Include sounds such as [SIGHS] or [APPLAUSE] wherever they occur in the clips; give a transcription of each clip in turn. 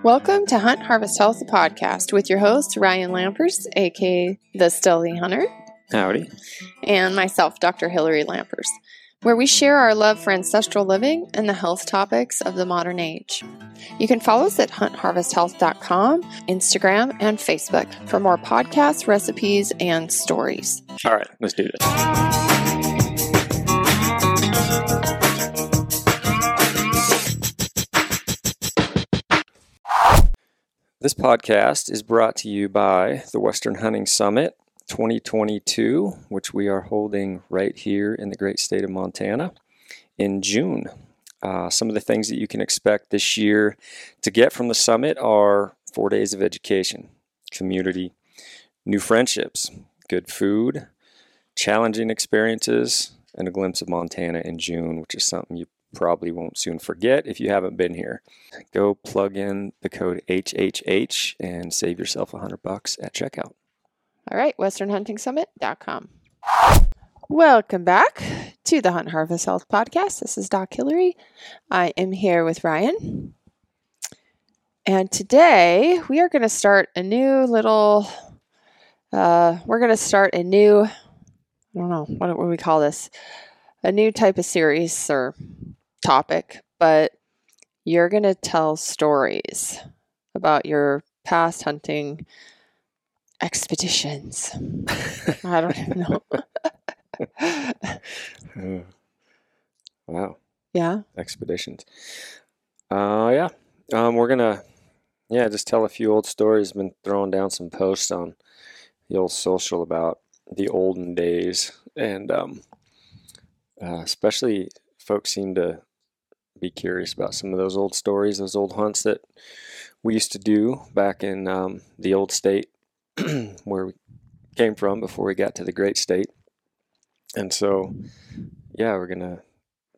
Welcome to Hunt Harvest Health the podcast with your host Ryan Lampers, aka the Stealthy Hunter, Howdy. and myself, Dr. Hillary Lampers, where we share our love for ancestral living and the health topics of the modern age. You can follow us at huntharvesthealth.com, Instagram, and Facebook for more podcasts, recipes, and stories. All right, let's do this. This podcast is brought to you by the Western Hunting Summit 2022, which we are holding right here in the great state of Montana in June. Uh, some of the things that you can expect this year to get from the summit are four days of education, community, new friendships, good food, challenging experiences, and a glimpse of Montana in June, which is something you probably won't soon forget if you haven't been here. Go plug in the code HHH and save yourself a hundred bucks at checkout. All right, westernhuntingsummit.com. Welcome back to the Hunt Harvest Health Podcast. This is Doc Hillary. I am here with Ryan. And today we are going to start a new little, uh, we're going to start a new, I don't know, what do we call this? A new type of series or topic, but you're going to tell stories about your past hunting expeditions. [LAUGHS] I don't even know. [LAUGHS] Wow. yeah. expeditions. Uh, yeah. Um, we're gonna, yeah, just tell a few old stories. Been throwing down some posts on the old social about the olden days, and um, uh, especially folks seem to be curious about some of those old stories, those old hunts that we used to do back in um, the old state [CLEARS THROAT] where we came from before we got to the great state. And so, yeah, we're gonna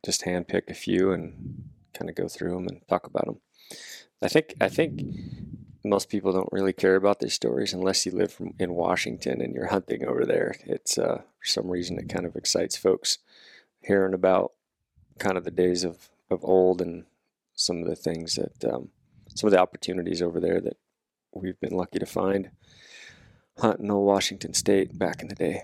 just handpick a few and kind of go through them and talk about them. I think I think most people don't really care about these stories unless you live in Washington and you're hunting over there. It's uh, for some reason it kind of excites folks hearing about kind of the days of, of old and some of the things that um, some of the opportunities over there that we've been lucky to find hunting old Washington State back in the day.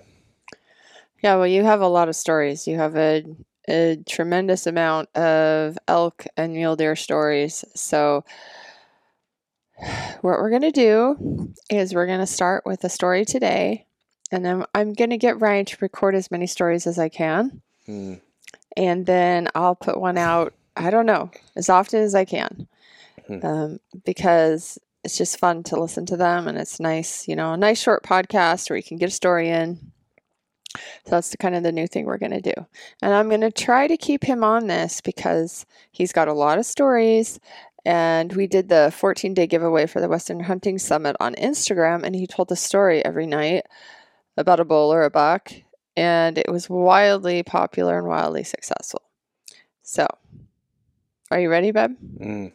Yeah, well, you have a lot of stories. You have a, a tremendous amount of elk and mule deer stories. So, what we're going to do is we're going to start with a story today. And then I'm going to get Ryan to record as many stories as I can. Hmm. And then I'll put one out, I don't know, as often as I can. Hmm. Um, because it's just fun to listen to them. And it's nice, you know, a nice short podcast where you can get a story in. So that's the kind of the new thing we're going to do. And I'm going to try to keep him on this because he's got a lot of stories. And we did the 14 day giveaway for the Western Hunting Summit on Instagram. And he told a story every night about a bull or a buck. And it was wildly popular and wildly successful. So, are you ready, Beb? Mm.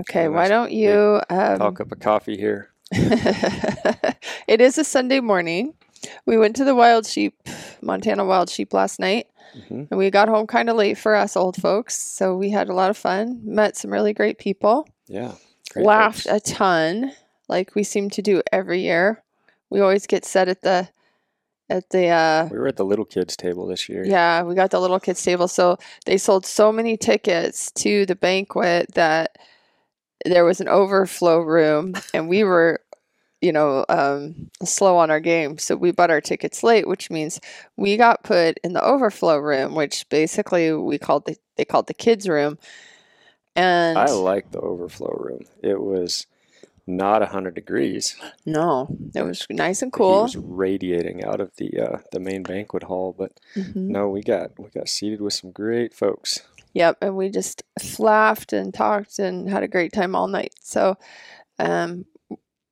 Okay, why don't you? Um, Talk up a coffee here. [LAUGHS] it is a Sunday morning. We went to the wild sheep, Montana wild sheep last night, hmm and we got home kind of late for us old folks. So we had a lot of fun, met some really great people, Yeah. great laughed folks. a ton, like we seem to do every year. We always get set at the at the uh We were at the little kids table this year. yeah, we got the little kids table. So they sold so many tickets to the banquet that there was an overflow room, and we were, you know, um, slow on our game. So we bought our tickets late, which means we got put in the overflow room, which basically we called the they called the kids room. And I like the overflow room. It was not 100 degrees. no, it was nice and cool. was radiating out of the uh, the main banquet hall, but Mhm. no, we got we got seated with some great folks. Yep, and we just laughed and talked and had a great time all night. So, um,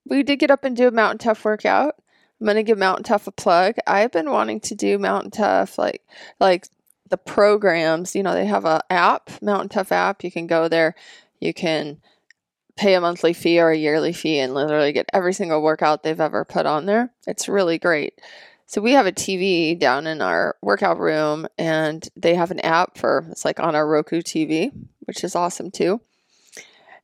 we did get up and do a Mountain Tough workout. I'm gonna give Mountain Tough a plug. I've been wanting to do Mountain Tough, like like the programs. You know, they have a app, Mountain Tough app. You can go there. You can pay a monthly fee or a yearly fee and literally get every single workout they've ever put on there. It's really great. So we have a TV down in our workout room, and they have an app for it's like on our Roku TV, which is awesome too.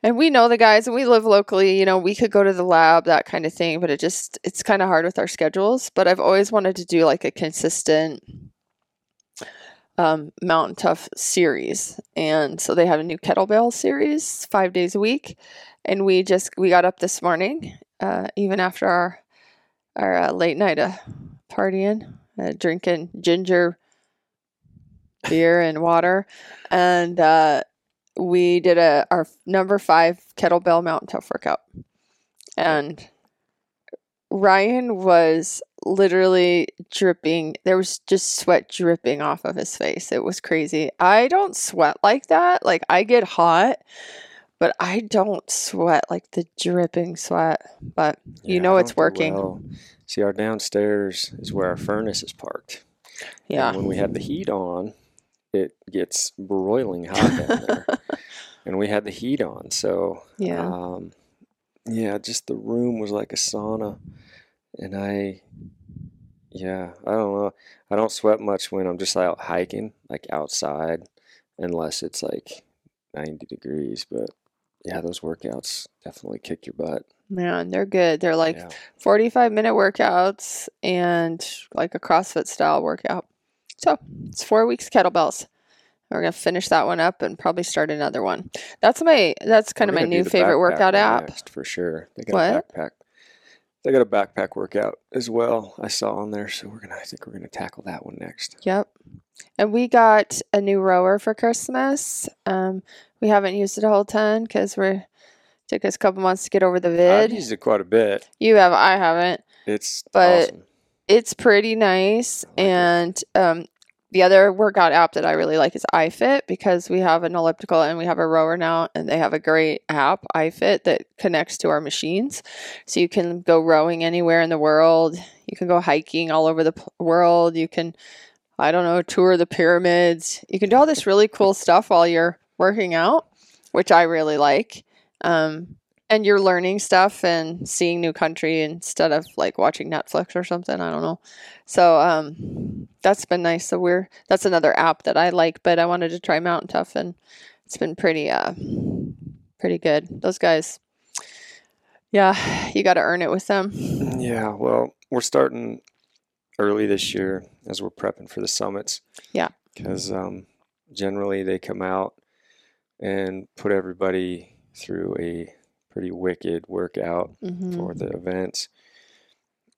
and we know the guys and we live locally you know we could go to the lab that kind of thing but it just it's kind of hard with our schedules but i've always wanted to do like a consistent um, mountain tough series. And so they have a new kettlebell series five days a week. And we just we got up this morning uh, even after our our uh, late night uh, partying uh, drinking ginger beer and water. And uh, we did a our number five kettlebell mountain tough workout, and Ryan was literally dripping. There was just sweat dripping off of his face. It was crazy. I don't sweat like that. Like I get hot, but I don't sweat like the dripping sweat. But you Yeah, know it's working. well. See, our downstairs is where our furnace is parked. And Yeah. when we have the heat on, it gets broiling hot down there. [LAUGHS] and we had the heat on, so Yeah. um, yeah, just the room was like a sauna, and I, yeah, I don't know. I don't sweat much when I'm just out hiking, like outside, unless it's like 90 degrees. But yeah, those workouts definitely kick your butt. Man, they're good. They're like Yeah. 45 minute workouts and like a CrossFit style workout. So it's four weeks kettlebells. We're gonna finish that one up and probably start another one. That's my that's kind of my new favorite workout app. next for sure. They got What? a backpack. They got a backpack workout as well. I saw on there, so we're gonna. I think we're gonna tackle that one next. Yep. And we got a new rower for Christmas. Um, we haven't used it a whole ton because we're took us a couple months to get over the vid I've used it quite a bit. You have, I haven't. It's But- awesome. it's pretty nice. Like it. and um, the other workout app that I really like is iFit because we have an elliptical and we have a rower now, and they have a great app, iFit, that connects to our machines. So you can go rowing anywhere in the world. You can go hiking all over the world. You can, I don't know, tour the pyramids. You can do all this really cool stuff while you're working out, which I really like. Um, and you're learning stuff and seeing new country instead of like watching Netflix or something. I don't know. So um, that's been nice. So we're that's another app that I like, but I wanted to try Mountain Tough, and it's been pretty uh pretty good. Those guys, yeah, you got to earn it with them. Yeah, well, we're starting early this year as we're prepping for the summits. Yeah. Because um, generally they come out and put everybody through a pretty wicked workout hmm for the events.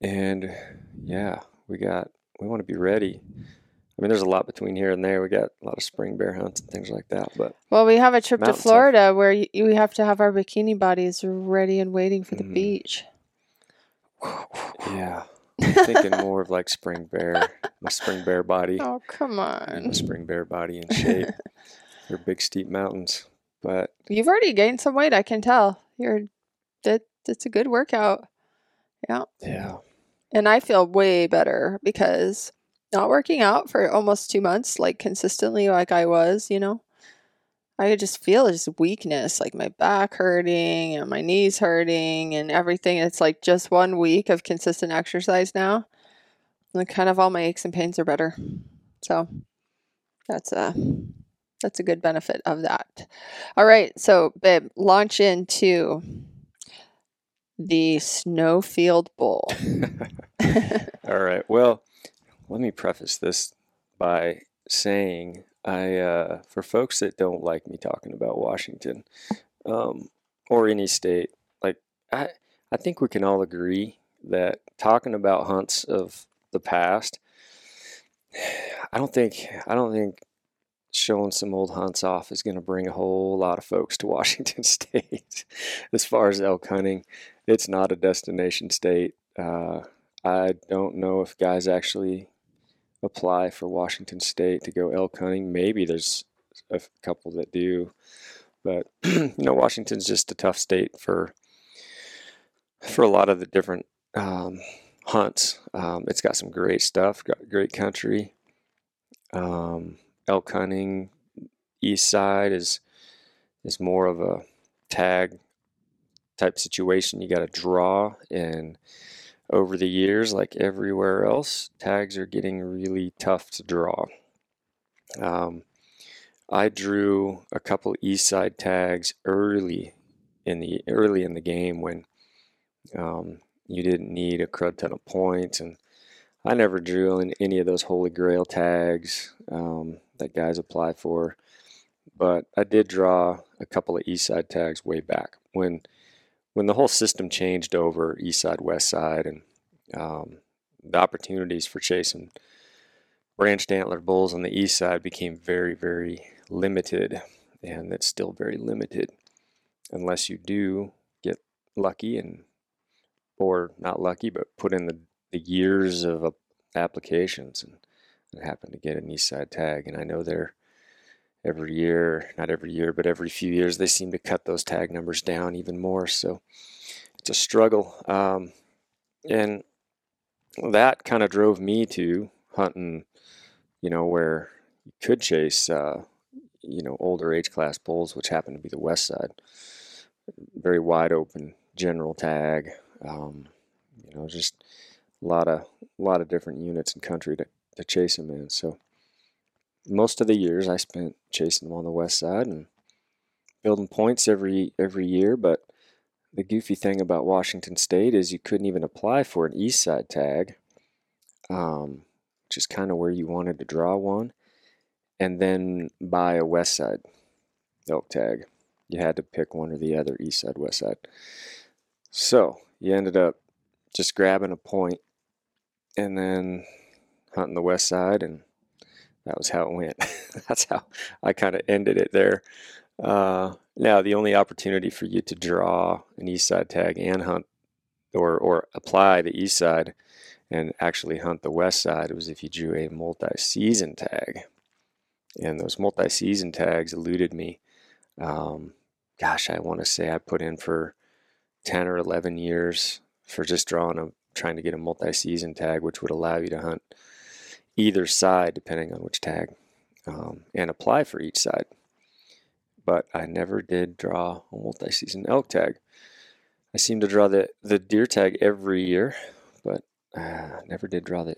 And yeah, we got, we want to be ready. I mean, there's a lot between here and there. We got a lot of spring bear hunts and things like that. But Well, we have a trip to. Florida where y we have to have our bikini bodies ready and waiting for the Mhm. beach. yeah, I'm thinking more of like spring bear, my spring bear [LAUGHS] body. Oh come on! spring bear body in [LAUGHS] shape. They're big steep mountains, but You've already gained some weight. I can tell. You're that. That's a good workout. Yeah. yeah, And I feel way better because not working out for almost two months, like consistently, like I was, you know, I could just feel just weakness, like my back hurting and my knees hurting and everything. It's like just one week of consistent exercise now. And kind of all my aches and pains are better. So that's a that's a good benefit of that. All right, so babe, launch into the Snowfield Bowl. [LAUGHS] all right. Well, let me preface this by saying I, uh, for folks that don't like me talking about Washington um, or any state, like I, I think we can all agree that talking about hunts of the past, [SIGHS] I don't think, I don't think showing some old hunts off is going to bring a whole lot of folks to [LAUGHS] Washington State. as far as elk hunting, it's not a destination state. Uh, I don't know if guys actually apply for Washington State to go elk hunting. Maybe there's a couple that do, but [CLEARS THROAT] you know, Washington's just a tough state for for a lot of the different um, hunts. Um, it's got some great stuff, got great country. Um, elk hunting, east side is is more of a tag type situation. You got to draw, and over the years, like everywhere else, tags are getting really tough to draw. Um, I drew a couple east side tags early in the early in the game when um, you didn't need a crud ton of points, and I never drew in any of those holy grail tags um, that guys apply for, but I did draw a couple of east side tags way back when when the whole system changed over east side west side and um, the opportunities for chasing branched antler bulls on the east side became very very limited and it's still very limited unless you do get lucky and or not lucky but put in the, the years of applications and, and happen to get an east side tag and i know they're every year not every year but every few years they seem to cut those tag numbers down even more so it's a struggle um, and that kind of drove me to hunting you know where you could chase uh, you know older age class bulls which happened to be the west side. Very wide open general tag um, you know just a lot of a lot of different units in country to, to chase them in so most of the years I spent chasing them on the west side and building points every every year. But the goofy thing about Washington State is you couldn't even apply for an east side tag, um, which is kind of where you wanted to draw one, and then buy a west side elk tag. You had to pick one or the other, east side, west side. So you ended up just grabbing a point and then hunting the west side and that was how it went. [LAUGHS] That's how I kind of ended it there. Uh, now, the only opportunity for you to draw an east side tag and hunt or, or apply the east side and actually hunt the west side was if you drew a multi season tag. And those multi season tags eluded me. Um, gosh, I want to say I put in for 10 or 11 years for just drawing a trying to get a multi season tag, which would allow you to hunt either side, depending on which tag, um, and apply for each side. But I never did draw a multi season elk tag. I seem to draw the, the deer tag every year, but uh, never did draw the,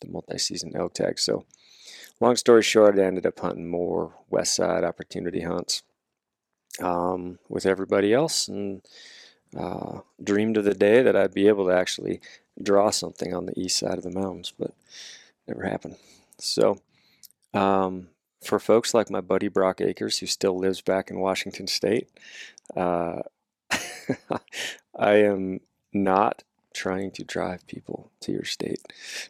the multi season elk tag. So, long story short, I ended up hunting more west side opportunity hunts um, with everybody else and uh, dreamed of the day that I'd be able to actually draw something on the east side of the mountains. But never happened. So, um, for folks like my buddy Brock Akers, who still lives back in Washington State, uh, [LAUGHS] I am not trying to drive people to your state.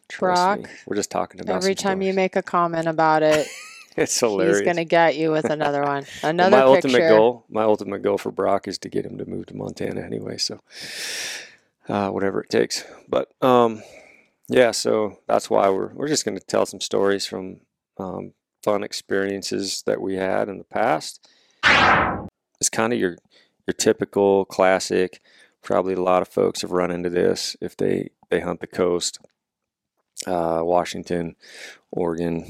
Trust Brock, me. We're just talking about every time you make a comment about it. [LAUGHS] it's hilarious. He's gonna get you with another one. [LAUGHS] Another well, my picture. ultimate goal, my ultimate goal for Brock is to get him to move to Montana anyway. So, uh, whatever it takes. But um, yeah, so that's why we're we're just going to tell some stories from um, fun experiences that we had in the past. It's kind of your your typical classic. Probably a lot of folks have run into this if they they hunt the coast, uh, Washington, Oregon,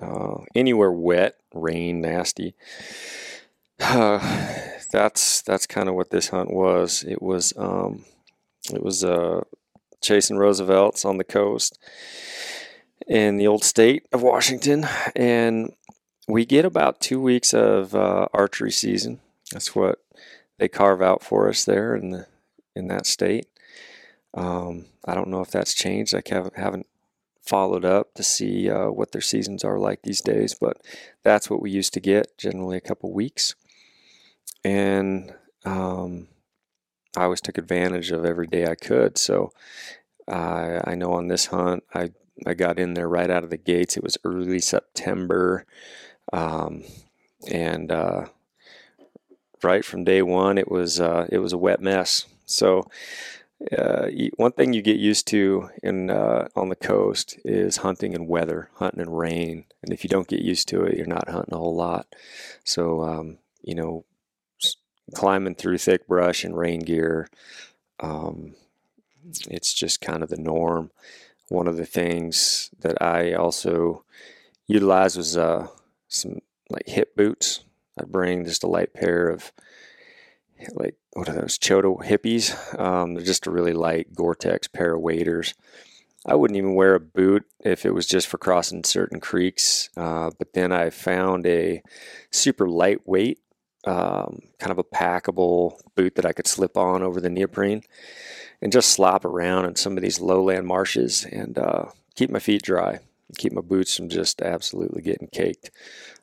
uh, anywhere wet, rain, nasty. Uh, [SIGHS] that's that's kind of what this hunt was. It was um, it was a uh, chasing Roosevelt's on the coast in the old state of Washington. And we get about two weeks of uh, archery season. That's what they carve out for us there in the in that state. Um, I don't know if that's changed. I haven't, haven't followed up to see uh, what their seasons are like these days, but that's what we used to get generally a couple weeks. And um, I always took advantage of every day I could. So uh, I know on this hunt, I, I got in there right out of the gates. It was early September. Um, and uh, right from day one, it was uh, it was a wet mess. So uh, one thing you get used to in uh, on the coast is hunting in weather, hunting in rain, and if you don't get used to it, you're not hunting a whole lot. So um, you know, climbing through thick brush and rain gear. Um, it's just kind of the norm. One of the things that I also utilized was uh, some like hip boots. I'd bring just a light pair of like what are those Chota hippies? Um, they're just a really light Gore-Tex pair of waders. I wouldn't even wear a boot if it was just for crossing certain creeks. Uh, but then I found a super lightweight um, kind of a packable boot that I could slip on over the neoprene and just slop around in some of these lowland marshes and uh, keep my feet dry, keep my boots from just absolutely getting caked.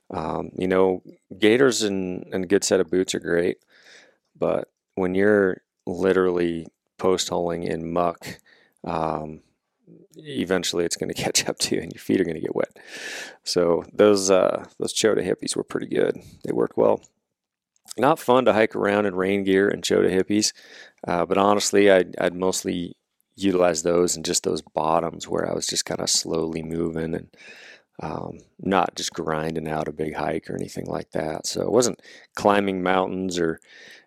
Um, you know, gaiters and, and a good set of boots are great, but when you're literally post holing in muck, um, eventually it's going [LAUGHS] to catch up to you and your feet are going to get wet. So those uh, those Chota hippies were pretty good. They worked well. Not fun to hike around in rain gear and Chota hippies, uh, but honestly, I'd, I'd mostly utilize those and just those bottoms where I was just kind of slowly moving and um, not just grinding out a big hike or anything like that. So it wasn't climbing mountains or,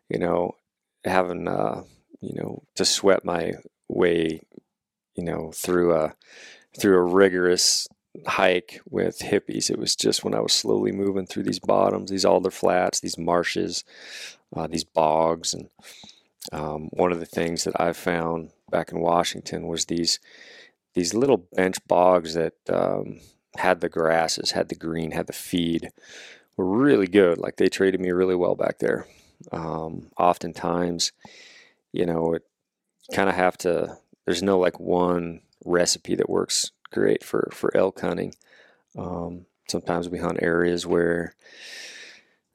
you know, having, uh, you know, to sweat my way, you know, through a through a rigorous hike with hippies. It was just when I was slowly moving through these bottoms, these alder flats, these marshes, uh, these bogs, and um, one of the things that I found back in Washington was these these little bench bogs that um, had the grasses, had the green, had the feed, were really good. Like they treated me really well back there. Um, oftentimes, you know, it kind of have to. There's no like one recipe that works great for for elk hunting. Um, sometimes we hunt areas where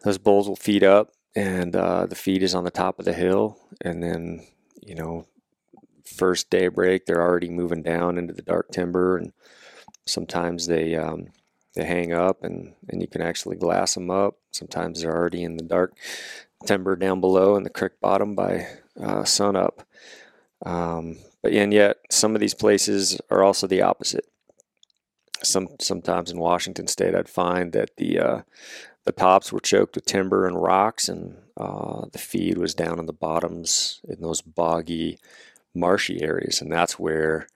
those bulls will feed up, and uh, the feed is on the top of the hill, and then you know, first daybreak they're already moving down into the dark timber, and sometimes they um, they hang up, and and you can actually glass them up. Sometimes they're already in the dark timber down below in the creek bottom by uh, sun up. Um, and yet some of these places are also the opposite. Some sometimes in Washington State, I'd find that the uh, the tops were choked with timber and rocks, and uh, the feed was down in the bottoms in those boggy, marshy areas, and that's where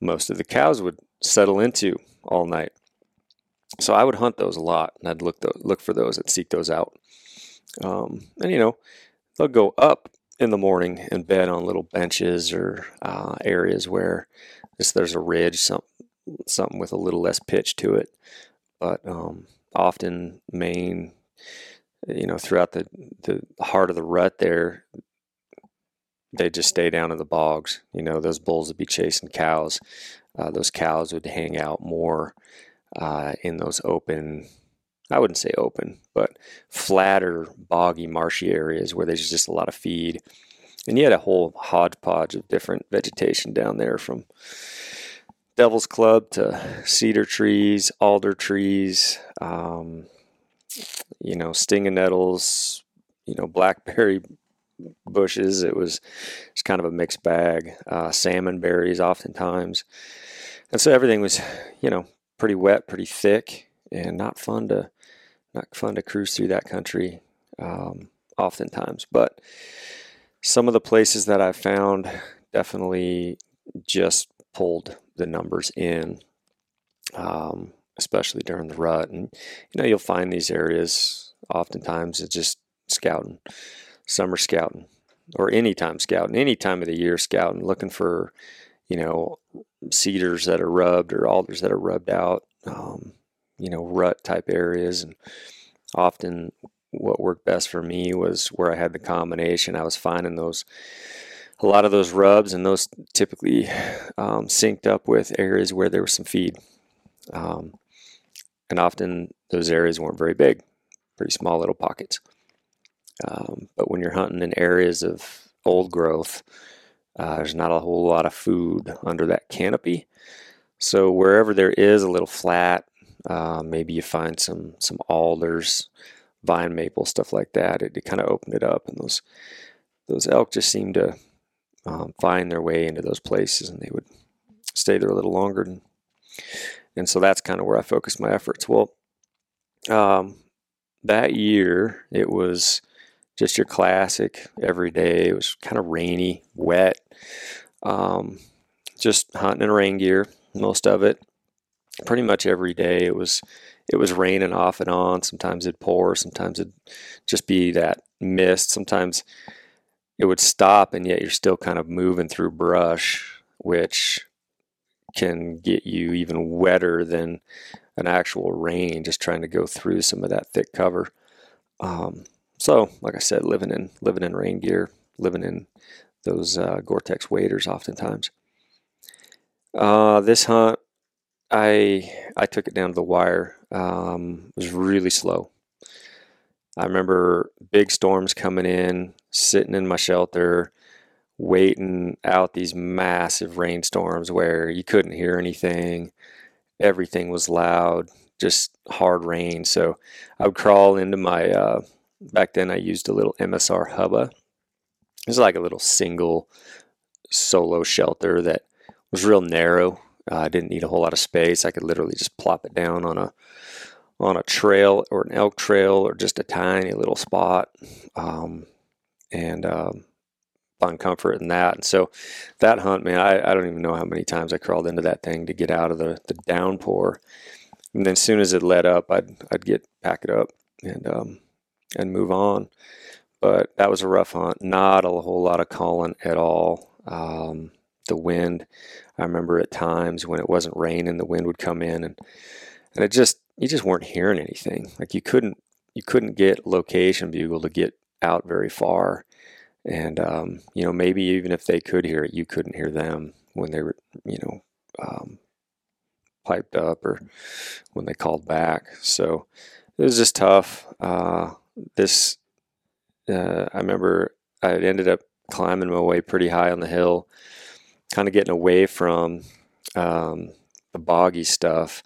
most of the cows would settle into all night. So I would hunt those a lot, and I'd look look for those and seek those out. Um, and you know, they'll go up in the morning and bed on little benches or uh, areas where just there's a ridge, some, something with a little less pitch to it. But um, often, Maine, you know, throughout the, the heart of the rut there, they just stay down in the bogs. You know, those bulls would be chasing cows. Uh, those cows would hang out more uh, in those open I wouldn't say open, but flatter, boggy, marshy areas where there's just a lot of feed. And you had a whole hodgepodge of different vegetation down there from Devil's Club to cedar trees, alder trees, um, you know, stinging nettles, you know, blackberry bushes. It was just kind of a mixed bag. Uh, salmon berries, oftentimes, and so everything was, you know, pretty wet, pretty thick, and not fun to not fun to cruise through that country um, oftentimes. But some of the places that I've found definitely just pulled the numbers in, um, especially during the rut. And you know, you'll find these areas oftentimes it's just scouting, summer scouting, or anytime scouting, any time of the year scouting, looking for you know cedars that are rubbed or alders that are rubbed out. Um, you know, rut type areas. And often what worked best for me was where I had the combination. I was finding those, a lot of those rubs, and those typically um, synced up with areas where there was some feed. Um, and often those areas weren't very big, pretty small little pockets. Um, but when you're hunting in areas of old growth, uh, there's not a whole lot of food under that canopy. So wherever there is a little flat uh, maybe you find some some alders, vine maple, stuff like that. It, it kind of opened it up, and those those elk just seemed to um, find their way into those places, and they would stay there a little longer. And, and so that's kind of where I focused my efforts. Well, um, that year it was just your classic every day. It was kind of rainy, wet, um, just hunting in rain gear, most of it pretty much every day it was it was raining off and on. Sometimes it'd pour, sometimes it'd just be that mist. Sometimes it would stop and yet you're still kind of moving through brush, which can get you even wetter than an actual rain, just trying to go through some of that thick cover. Um, so, like I said, living in living in rain gear, living in those uh, Gore-Tex waders, oftentimes. Uh, this hunt, I I took it down to the wire. Um, it was really slow. I remember big storms coming in, sitting in my shelter, waiting out these massive rainstorms where you couldn't hear anything. Everything was loud, just hard rain. So I would crawl into my, uh, back then I used a little MSR Hubba. It was like a little single solo shelter that was real narrow. Uh, I didn't need a whole lot of space. I could literally just plop it down on a on a trail or an elk trail or just a tiny little spot um, and um, find comfort in that. And so that hunt, man, I, I don't even know how many times I crawled into that thing to get out of the, the downpour. And then as soon as it let up, I'd, I'd get pack it up and um, and move on. But that was a rough hunt. Not a whole lot of calling at all. Um, the wind, I remember at times when it wasn't raining, the wind would come in and and it just you just weren't hearing anything. Like you couldn't you couldn't get location bugle to get out very far, and um, you know maybe even if they could hear it, you couldn't hear them when they were you know um, piped up or when they called back. So it was just tough. Uh, this uh, I remember I ended up climbing my way pretty high on the hill, kind of getting away from um, the boggy stuff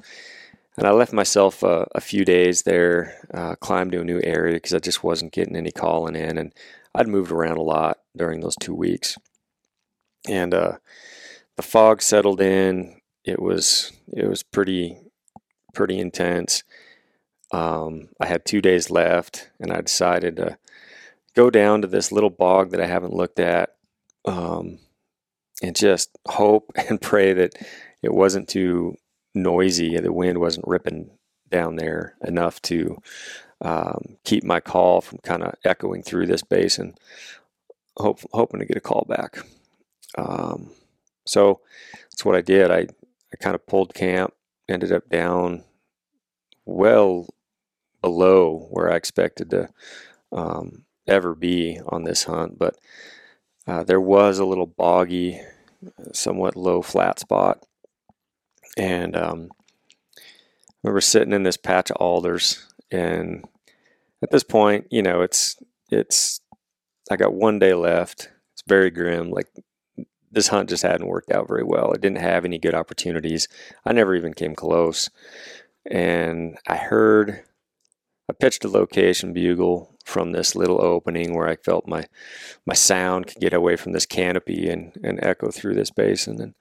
and I left myself a, a few days there, uh, climbed to a new area because I just wasn't getting any calling in. And I'd moved around a lot during those two weeks. And uh, the fog settled in. It was it was pretty pretty intense. Um, I had two days left, and I decided to go down to this little bog that I haven't looked at, um, and just hope [LAUGHS] and pray that it wasn't too noisy. The wind wasn't ripping down there enough to um, keep my call from kind of echoing through this basin. Hope, hoping to get a call back. Um, so that's what I did. I, I kind of pulled camp, ended up down well below where I expected to um, ever be on this hunt, but uh, there was a little boggy, somewhat low flat spot and um, we were sitting in this patch of alders, and at this point, you know, it's it's I got one day left. It's very grim. Like this hunt just hadn't worked out very well. I didn't have any good opportunities. I never even came close. And I heard I pitched a location bugle from this little opening where I felt my my sound could get away from this canopy and, and echo through this basin and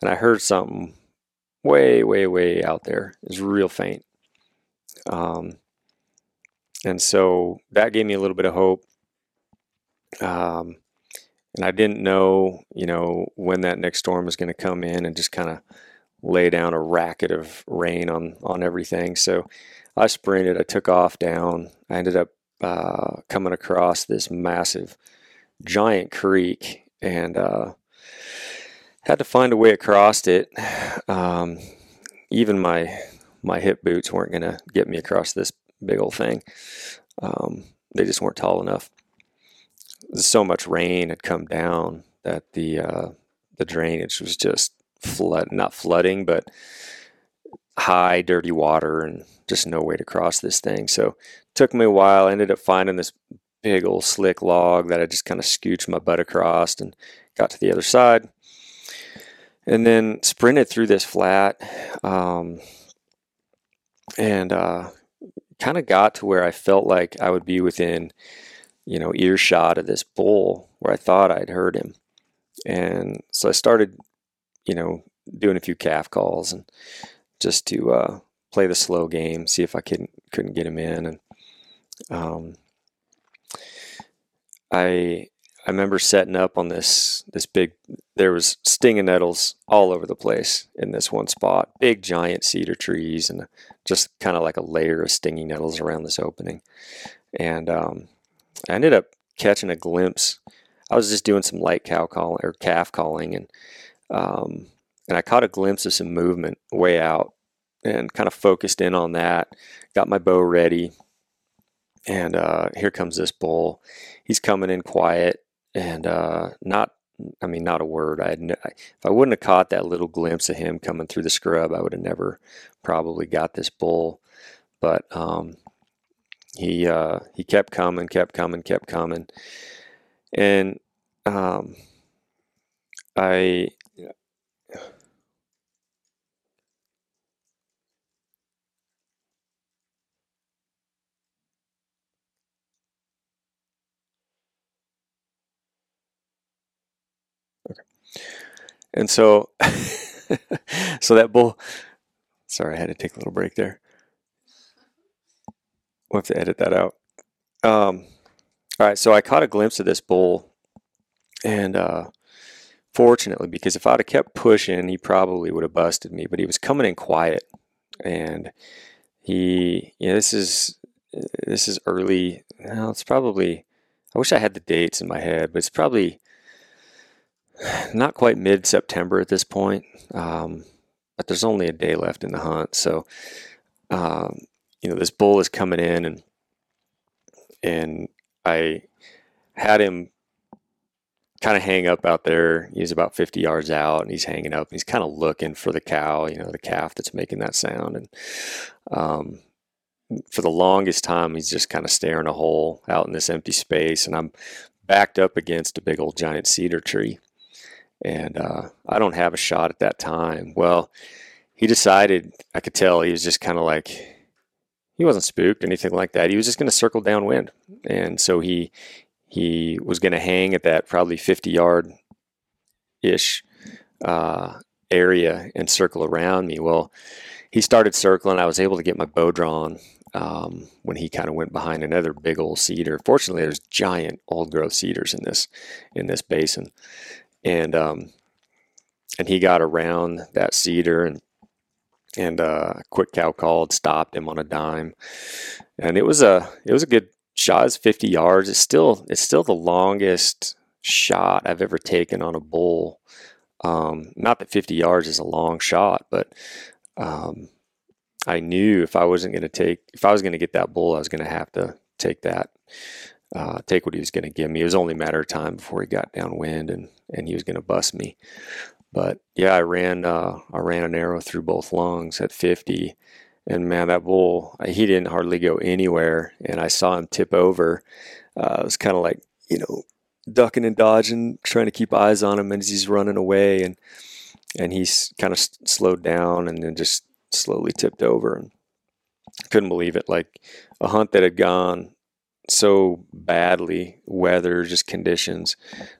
and I heard something way, way, way out there. It's real faint. Um, and so that gave me a little bit of hope. Um, and I didn't know, you know, when that next storm was going to come in and just kind of lay down a racket of rain on on everything. So I sprinted. I took off down. I ended up uh, coming across this massive, giant creek, and uh, had to find a way across it. Um, even my my hip boots weren't going to get me across this big old thing. Um, they just weren't tall enough. So much rain had come down that the uh, the drainage was just flood, not flooding, but high, dirty water, and just no way to cross this thing. So took me a while. I ended up finding this big old slick log that I just kind of scooched my butt across and got to the other side and then sprinted through this flat um, and uh, kind of got to where I felt like I would be within, you know, earshot of this bull where I thought I'd heard him. And so I started, you know, doing a few calf calls and just to uh, play the slow game, see if I couldn't couldn't get him in. And um, I I remember setting up on this this big. There was stinging nettles all over the place in this one spot. Big giant cedar trees and just kind of like a layer of stinging nettles around this opening. And um, I ended up catching a glimpse. I was just doing some light cow calling or calf calling, and um, and I caught a glimpse of some movement way out, and kind of focused in on that. Got my bow ready, and uh, here comes this bull. He's coming in quiet and uh, not. I mean, not a word. I no, if I wouldn't have caught that little glimpse of him coming through the scrub, I would have never probably got this bull. But um, he uh, he kept coming, kept coming, kept coming, and um, I And so, [LAUGHS] so that bull. Sorry, I had to take a little break there. We'll have to edit that out. Um, all right, so I caught a glimpse of this bull, and uh, fortunately, because if I'd have kept pushing, he probably would have busted me. But he was coming in quiet, and he, you know, this is this is early. Well, it's probably. I wish I had the dates in my head, but it's probably not quite mid September at this point, um, but there's only a day left in the hunt. So, um, you know, this bull is coming in, and and I had him kind of hang up out there. He's about 50 yards out, and he's hanging up. he's kind of looking for the cow, you know, the calf that's making that sound. And um, for the longest time, he's just kind of staring a hole out in this empty space, and I'm backed up against a big old giant cedar tree and uh, I don't have a shot at that time. Well, he decided, I could tell he was just kind of like, he wasn't spooked, anything like that. He was just going to circle downwind. And so he, he was going to hang at that probably 50 yard ish uh, area and circle around me. Well, he started circling. I was able to get my bow drawn um, when he kind of went behind another big old cedar. Fortunately, there's giant old growth cedars in this in this basin, and um, and he got around that cedar and and uh, a quick cow called stopped him on a dime, and it was a it was a good shot. It's 50 yards. It's still it's still the longest shot I've ever taken on a bull. Um, not that 50 yards is a long shot, but um, I knew if I wasn't going to take if I was going to get that bull, I was going to have to take that uh, take what he was going to give me. It was only a matter of time before he got downwind and and he was going to bust me. But yeah, I ran uh, I ran an arrow through both lungs at 50, and man, that bull he didn't hardly go anywhere, and I saw him tip over. Uh, it was kind of like you know ducking and dodging, trying to keep eyes on him as he's running away, and and he's kind of slowed down and then just slowly tipped over and couldn't believe it. Like a hunt that had gone so badly, weather, just conditions,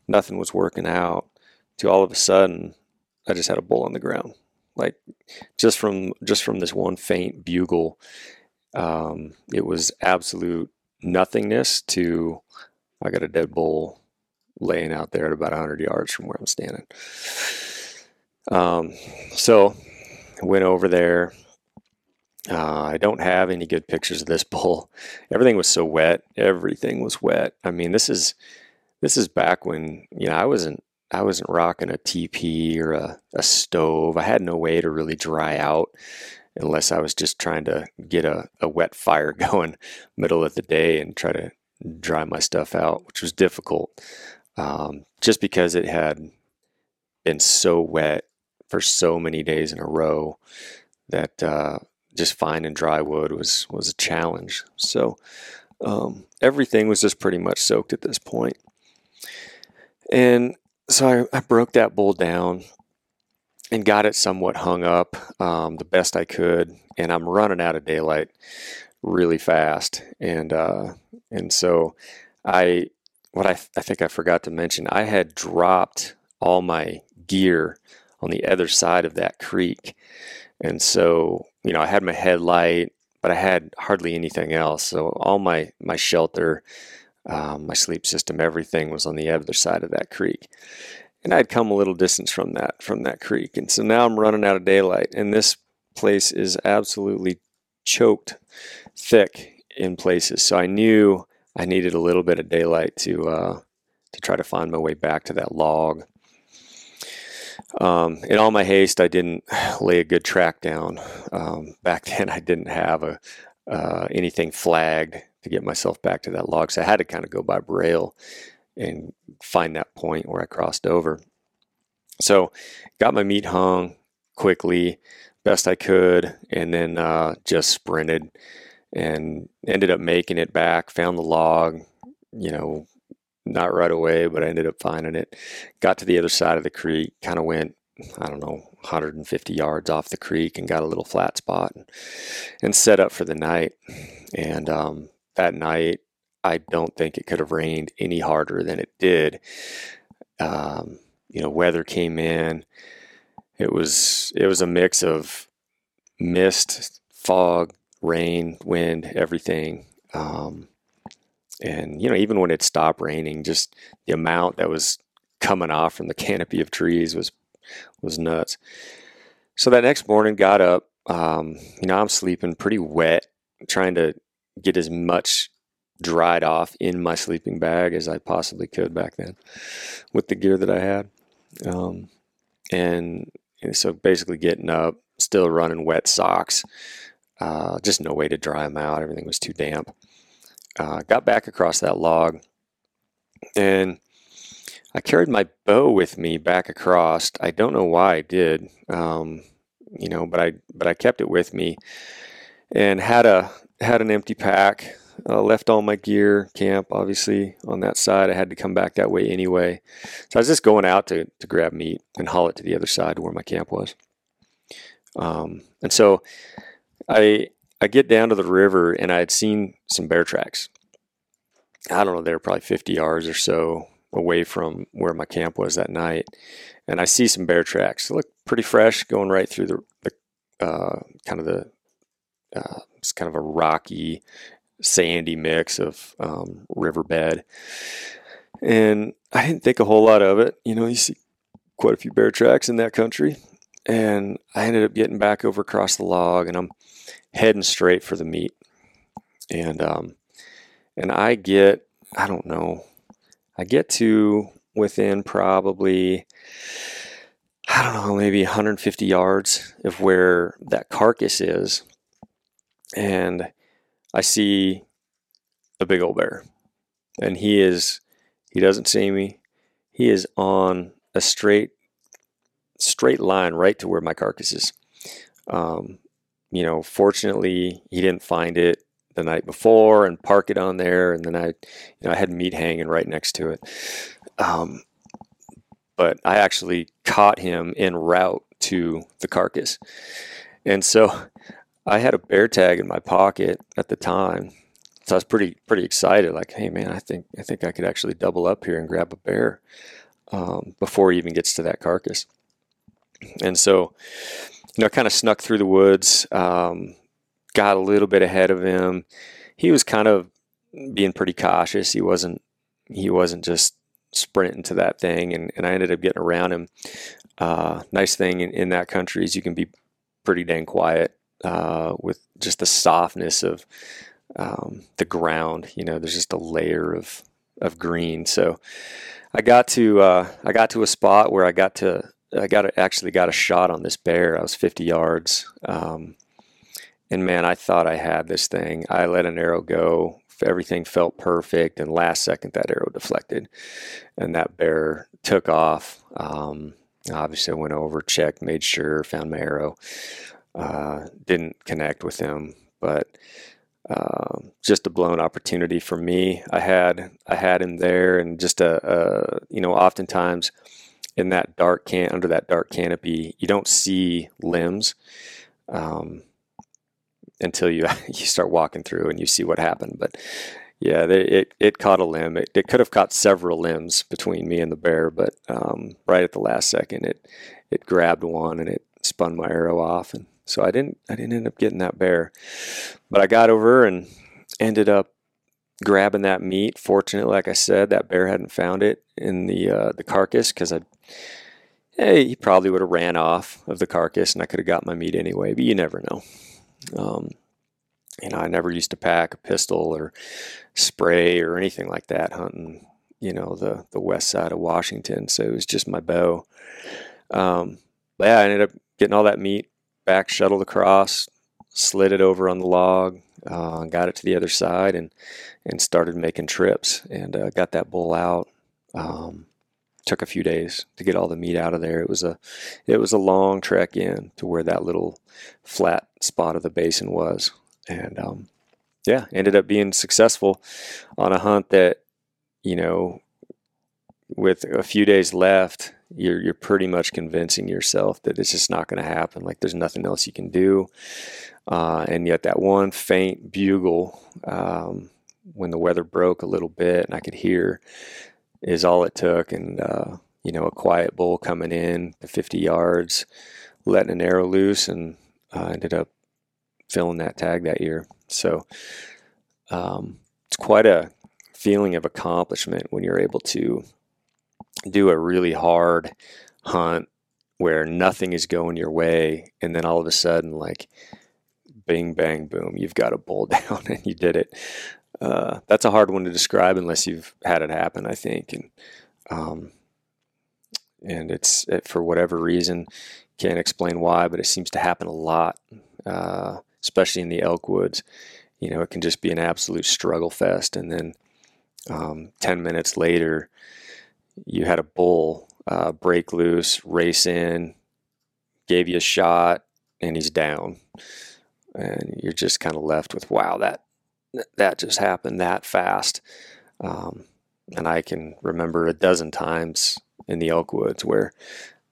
nothing was working out. To all of a sudden, I just had a bull on the ground, like just from just from this one faint bugle. Um, it was absolute nothingness to I got a dead bull laying out there at about 100 yards from where I'm standing. Um, so went over there, uh, I don't have any good pictures of this [LAUGHS] bull. Everything was so wet. Everything was wet. I mean, this is this is back when you know I wasn't I wasn't rocking a TP or a, a stove. I had no way to really dry out unless I was just trying to get a, a wet fire [LAUGHS] going middle of the day and try to dry my stuff out, which was difficult um, just because it had been so wet for so many days in a row that uh, just finding dry wood was was a challenge. So um, everything was just pretty much soaked at this point. And so I, I, broke that bull down and got it somewhat hung up um, the best I could. And I'm running out of daylight really fast. And uh, and so I what I, I think I forgot to mention I had dropped all my gear on the other side of that creek. And so you know, I had my headlight, but I had hardly anything else. So all my my shelter, um, my sleep system, everything was on the other side of that creek. And I'd come a little distance from that from that creek, and so now I'm running out of daylight, and this place is absolutely choked thick in places. So I knew I needed a little bit of daylight to uh, to try to find my way back to that log. Um, in all my haste, I didn't [SIGHS] lay a good track down. Um, [LAUGHS] back then, I didn't have a uh, anything flagged to get myself back to that log. So I had to kind of go by braille and find that point where I crossed over. So got my meat hung quickly, best I could, and then uh, just sprinted and ended up making it back. Found the log, you know, not right away, but I ended up finding it. Got to the other side of the creek, kind of went, I don't know, 150 yards off the creek and got a little flat spot and, and set up for the night. And um, that night, I don't think it could have rained any harder than it did. Um, you know, weather came in. It was it was a mix of mist, fog, rain, wind, everything. Um, and you know, even when it stopped raining, just the amount that was coming off from the [LAUGHS] canopy of trees was was nuts. So that next morning, got up. Um, you know, I'm sleeping pretty wet, trying to get as much dried off in my sleeping bag as I possibly could back then with the gear that I had. Um, and, and, so basically getting up, still running wet socks, uh, just no way to dry them out. Everything was too damp. Uh, got back across that log and I carried my bow with me back across. I don't know why I did, um, you know, but I but I kept it with me and had a had an empty pack. Uh, left all my gear, camp, obviously on that side. I had to come back that way anyway, so I was just going out to to grab meat and haul it to the other side where my camp was. Um, and so I I get down to the river and I had seen some bear tracks. I don't know, they were probably 50 yards or so away from where my camp was that night, and I see some bear tracks. They look pretty fresh, going right through the, the uh, kind of the uh, it's kind of a rocky, sandy mix of um, riverbed, and I didn't think a whole lot of it. You know, you see quite a few bear tracks in that country, and I ended up getting back over across the log, and I'm heading straight for the meat, and um, and I get I don't know I get to within probably, I don't know, maybe 150 yards of where that carcass is. And I see a big old bear. And he is, he doesn't see me. He is on a straight, straight line right to where my carcass is. Um, you know, fortunately, he didn't find it the night before and park it on there, and then I, you know, I had meat hanging right next to it. Um, but I actually caught him en route to the carcass, and so I had a bear tag in my pocket at the time. So I was pretty pretty excited, like, hey man, I think I think I could actually double up here and grab a bear um, before he even gets to that carcass. And so, you know, I kind of snuck through the woods. Um, got a little bit ahead of him. He was kind of being pretty cautious. He wasn't he wasn't just sprinting to that thing, and, and I ended up getting around him. Uh, nice thing in, in, that country is you can be pretty dang quiet uh, with just the softness of um, the ground. You know, there's just a layer of of green. So I got to uh, I got to a spot where I got to I got actually got a shot on this bear. I was 50 yards. Um, and man, I thought I had this thing. I let an arrow go. Everything felt perfect. And last second, that arrow deflected. And that bear took off. Um, obviously, I went over, checked, made sure, found my arrow. Uh, didn't connect with him, but uh, just a blown opportunity for me. I had I had him there, and just a, a you know, oftentimes in that dark can under that dark canopy, you don't see limbs. Um, until you [LAUGHS] you start walking through and you see what happened. But yeah, they, it it caught a limb. It, it could have caught several limbs between me and the bear, but um, right at the last second, it it grabbed one and it spun my arrow off, and so I didn't I didn't end up getting that bear. But I got over and ended up grabbing that meat. Fortunately, like I said, that bear hadn't found it in the uh, the carcass because I. Hey, he probably would have ran off of the carcass, and I could have got my meat anyway. But you never know. Um, you know, I never used to pack a pistol or spray or anything like that hunting, you know, the, the west side of Washington. So it was just my bow. Um, but yeah, I ended up getting all that meat back, shuttled across, slid it over on the log, uh, got it to the other side, and and started making trips and uh, got that bull out. Um, took a few days to get all the meat out of there. It was a it was a long trek in to where that little flat spot of the basin was, and um, yeah, ended up being successful on a hunt that you know with a few days left you're you're pretty much convincing yourself that it's just not going to happen. Like there's nothing else you can do, uh, and yet that one faint bugle um, when the weather broke a little bit and I could hear is all it took. And uh, you know, a quiet bull coming in to 50 yards, letting an arrow loose, and uh, ended up filling that tag that year. So um, it's quite a feeling of accomplishment when you're able to do a really hard hunt where nothing is going your way and then all of a sudden like bing bang boom you've got a bull [LAUGHS] down and you did it. Uh, that's a hard one to describe unless you've had it happen i think and um, and it's it, for whatever reason can't explain why but it seems to happen a lot uh, especially in the elk woods. You know it can just be an absolute struggle fest and then um, 10 minutes later you had a bull uh, break loose, race in, gave you a shot, and he's down, and you're just kind of left with wow that that just happened that fast. Um, and I can remember a dozen times in the elk woods where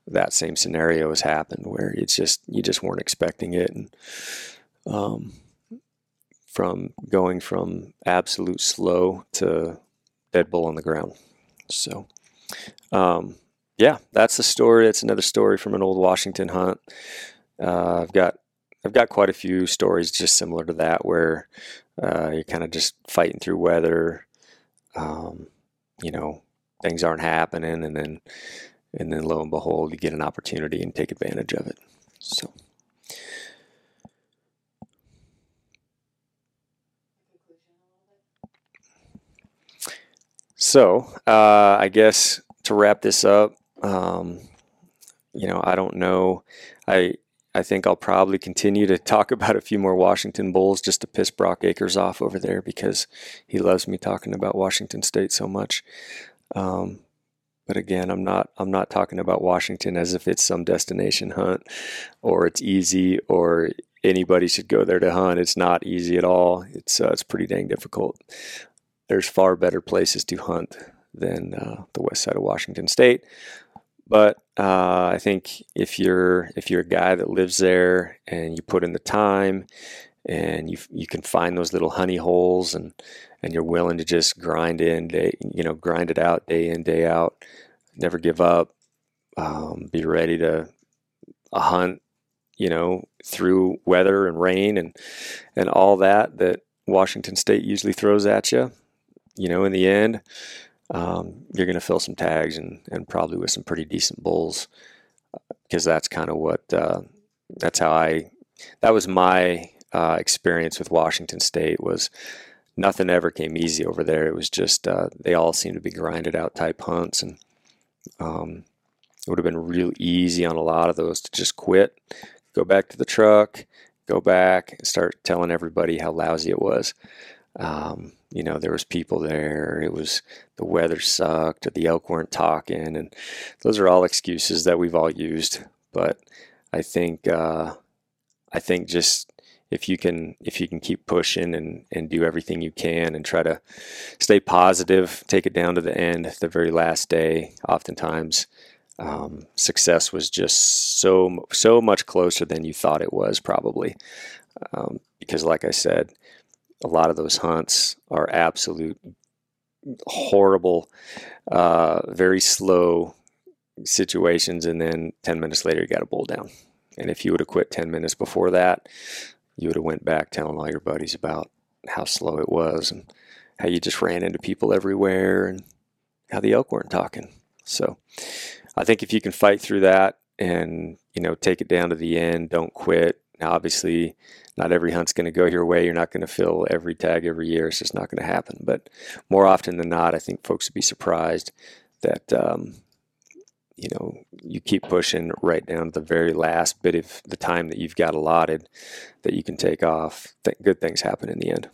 that same scenario has happened, where it's just you just weren't expecting it, and um, from going from absolute slow to dead bull on the ground. So um, yeah, that's the story. It's another story from an old Washington hunt. Uh, I've got I've got quite a few stories just similar to that where uh, you're kind of just fighting through weather. Um, you know, things aren't happening, and then and then lo and behold, you get an opportunity and take advantage of it. So. So, uh, I guess to wrap this up, um, you know, I don't know. I I think I'll probably continue to talk [LAUGHS] about a few more Washington Bulls just to piss Brock Akers off over there because he loves me talking about Washington State so much. Um, but again, I'm not I'm not talking about Washington as if it's some destination hunt or it's easy or anybody should go there to hunt. It's not easy at all. It's uh, it's pretty dang difficult there's far better places to hunt than uh, the west side of Washington State. But uh, I think if you're if you're a guy that lives there and you put in the time and you you can find those little honey holes and and you're willing to just grind in day you know grind it out day in day out, never give up, um, be ready to a hunt you know through weather and rain and and all that that Washington State usually throws at you you know, in the end, um, you're going to fill some tags and, and probably with some pretty decent bulls because that's kind of what uh, that's how I that was my uh, experience with Washington State was nothing ever came easy over there. It was just uh, they all seemed to be grinded out type hunts, and um, it would have been real easy on a lot of those to just quit, go back to the truck, go back and start telling everybody how lousy it was. Um, you know, there was people there. It was the weather sucked, the elk weren't talking, and those are all excuses that we've all used. But I think uh, I think just if you can if you can keep pushing and and do everything you can and try to stay positive, take it down to the end, the very last day. Oftentimes, um, success was just so so much closer than you thought it was, probably. Um, because, like I said, a lot of those hunts are absolute horrible, uh, very slow situations, and then 10 minutes later you got a bull down. And if you would have quit 10 minutes before that, you would have went back telling all your buddies about how slow it was and how you just ran into people everywhere and how the elk weren't talking. So I think if you can fight through that and, you know, take it down to the end, don't quit. Now, obviously, not every hunt's going to go your way. You're not going to fill every tag every year. It's just not going to happen. But more often than not, I think folks would be surprised that um, you know, you keep pushing right down to the very last bit of the time that you've got allotted that you can take off, th- good things happen in the end.